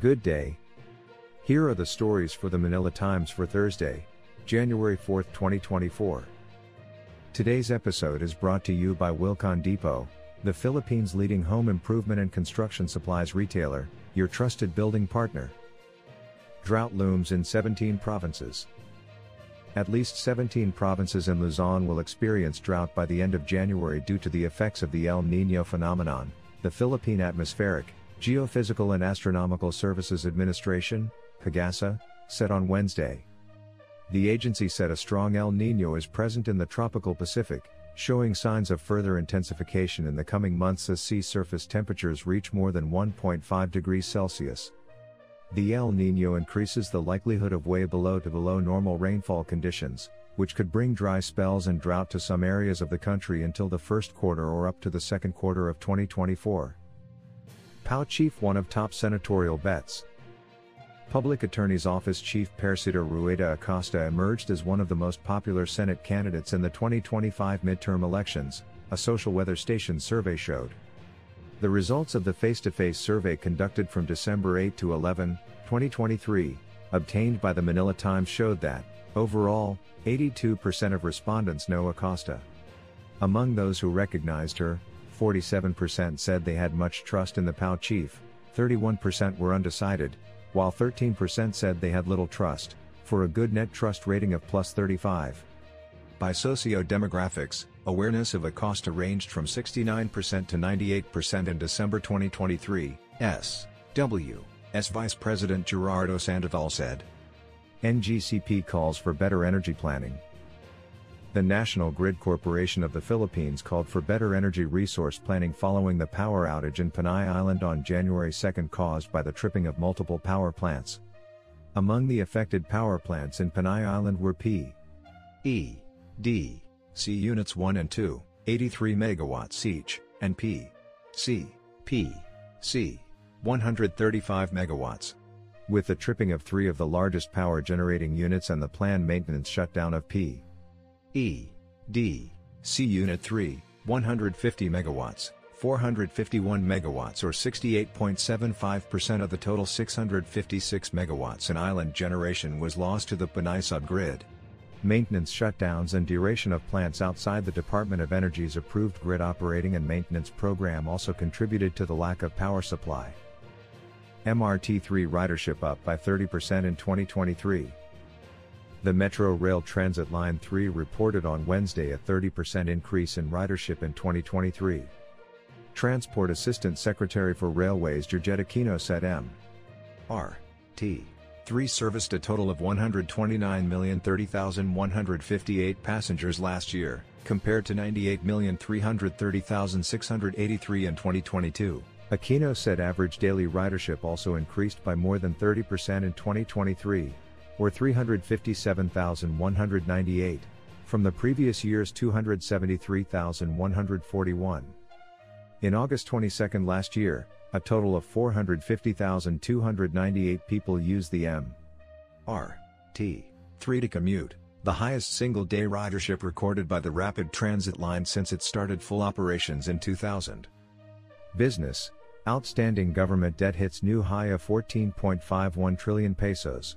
Good day. Here are the stories for the Manila Times for Thursday, January 4, 2024. Today's episode is brought to you by Wilcon Depot, the Philippines' leading home improvement and construction supplies retailer, your trusted building partner. Drought looms in 17 provinces. At least 17 provinces in Luzon will experience drought by the end of January due to the effects of the El Nino phenomenon, the Philippine Atmospheric, Geophysical and Astronomical Services Administration, PAGASA, said on Wednesday. The agency said a strong El Nino is present in the tropical Pacific, showing signs of further intensification in the coming months as sea surface temperatures reach more than 1.5 degrees Celsius. The El Nino increases the likelihood of way below to below normal rainfall conditions, which could bring dry spells and drought to some areas of the country until the first quarter or up to the second quarter of 2024. PAO Chief one of top senatorial bets. Public Attorney's Office Chief Persida Rueda Acosta emerged as one of the most popular Senate candidates in the 2025 midterm elections, a social weather station survey showed. The results of the face-to-face survey conducted from December 8 to 11, 2023, obtained by the Manila Times showed that, overall, 82% of respondents know Acosta. Among those who recognized her, 47% said they had much trust in the PAO chief, 31% were undecided, while 13% said they had little trust, for a good net trust rating of plus 35. By socio-demographics, awareness of a Acosta ranged from 69% to 98% in December 2023, S. W. S. Vice President Gerardo Sandoval said. NGCP calls for better energy planning. The National Grid Corporation of the Philippines called for better energy resource planning following the power outage in Panay Island on January 2 caused by the tripping of multiple power plants. Among the affected power plants in Panay Island were P. E. D. C units 1 and 2, 83 megawatts each, and P. C. P. C. 135 megawatts. With the tripping of three of the largest power generating units and the planned maintenance shutdown of P. E. D. C Unit 3, 150 megawatts, 451 megawatts or 68.75% of the total 656 megawatts in island generation was lost to the Panay subgrid. Maintenance shutdowns and duration of plants outside the Department of Energy's approved grid operating and maintenance program also contributed to the lack of power supply. MRT3 ridership up by 30% in 2023. The Metro Rail Transit Line 3 reported on Wednesday a 30% increase in ridership in 2023. Transport Assistant Secretary for Railways Georgette Aquino said M. R. T. 3 serviced a total of 129,030,158 passengers last year, compared to 98,330,683 in 2022. Aquino said average daily ridership also increased by more than 30% in 2023 or 357,198, from the previous year's 273,141. In August 22 last year, a total of 450,298 people used the M. R. T. 3 to commute, the highest single-day ridership recorded by the Rapid Transit line since it started full operations in 2000. Business, outstanding government debt hits new high of 14.51 trillion pesos.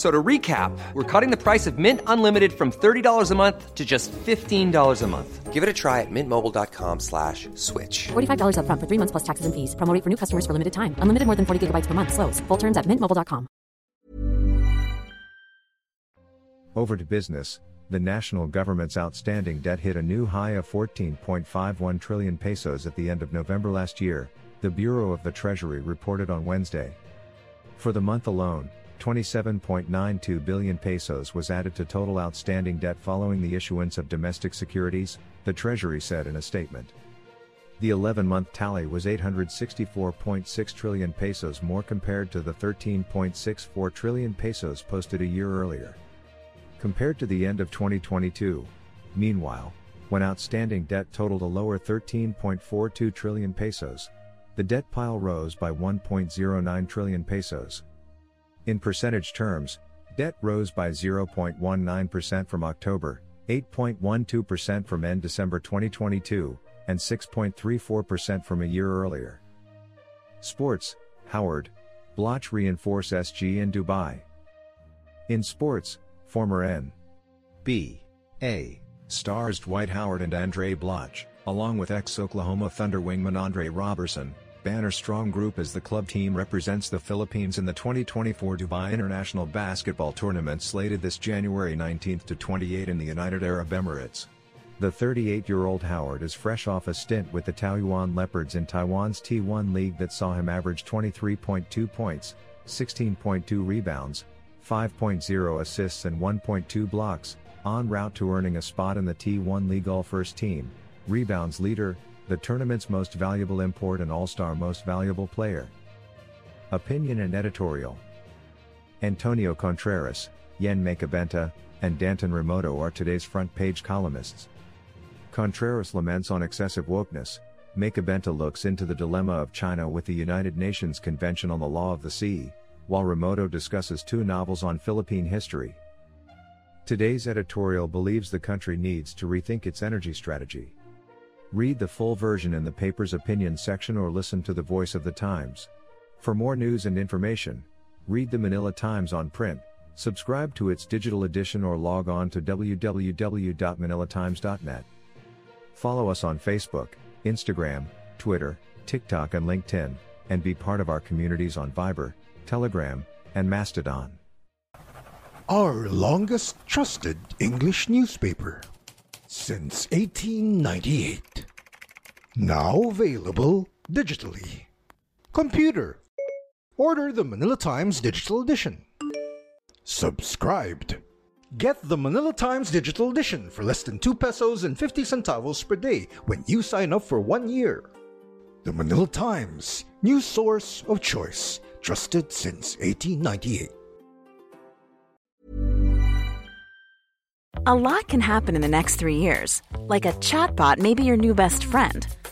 So to recap, we're cutting the price of Mint Unlimited from $30 a month to just $15 a month. Give it a try at mintmobile.com slash switch. $45 up front for three months plus taxes and fees. Promo rate for new customers for limited time. Unlimited more than 40 gigabytes per month. Slows. Full terms at mintmobile.com. Over to business. The national government's outstanding debt hit a new high of 14.51 trillion pesos at the end of November last year, the Bureau of the Treasury reported on Wednesday. For the month alone, 27.92 billion pesos was added to total outstanding debt following the issuance of domestic securities, the Treasury said in a statement. The 11 month tally was 864.6 trillion pesos more compared to the 13.64 trillion pesos posted a year earlier. Compared to the end of 2022, meanwhile, when outstanding debt totaled a lower 13.42 trillion pesos, the debt pile rose by 1.09 trillion pesos. In percentage terms, debt rose by 0.19% from October, 8.12% from end December 2022, and 6.34% from a year earlier. Sports, Howard. Blatche reinforce SG in Dubai. In sports, former N. B. A. Stars Dwight Howard and Andray Blatche, along with ex-Oklahoma Thunder wingman Andre Roberson, Banner Strong Group as the club team represents the Philippines in the 2024 Dubai International Basketball Tournament slated this January 19 to 28 in the United Arab Emirates. The 38-year-old Howard is fresh off a stint with the Taoyuan Leopards in Taiwan's T1 League that saw him average 23.2 points, 16.2 rebounds, 5.0 assists and 1.2 blocks, en route to earning a spot in the T1 League All-First Team, rebounds leader, the tournament's most valuable import and all-star most valuable player. Opinion and editorial. Antonio Contreras, Yen Makabenta, and Danton Remoto are today's front page columnists. Contreras laments on excessive wokeness. Macabenta looks into the dilemma of China with the United Nations Convention on the Law of the Sea, while Remoto discusses two novels on Philippine history. Today's editorial believes the country needs to rethink its energy strategy. Read the full version in the paper's opinion section or listen to the voice of the Times. For more news and information, read the Manila Times on print, subscribe to its digital edition or log on to www.manilatimes.net. Follow us on Facebook, Instagram, Twitter, TikTok and LinkedIn, and be part of our communities on Viber, Telegram, and Mastodon. Our longest trusted English newspaper since 1898. Now available digitally. Computer. Order the Manila Times Digital Edition. Subscribed. Get the Manila Times Digital Edition for less than 2 pesos and 50 centavos per day when you sign up for one year. The Manila Times, news source of choice, trusted since 1898. A lot can happen in the next three years. Like a chatbot may be your new best friend.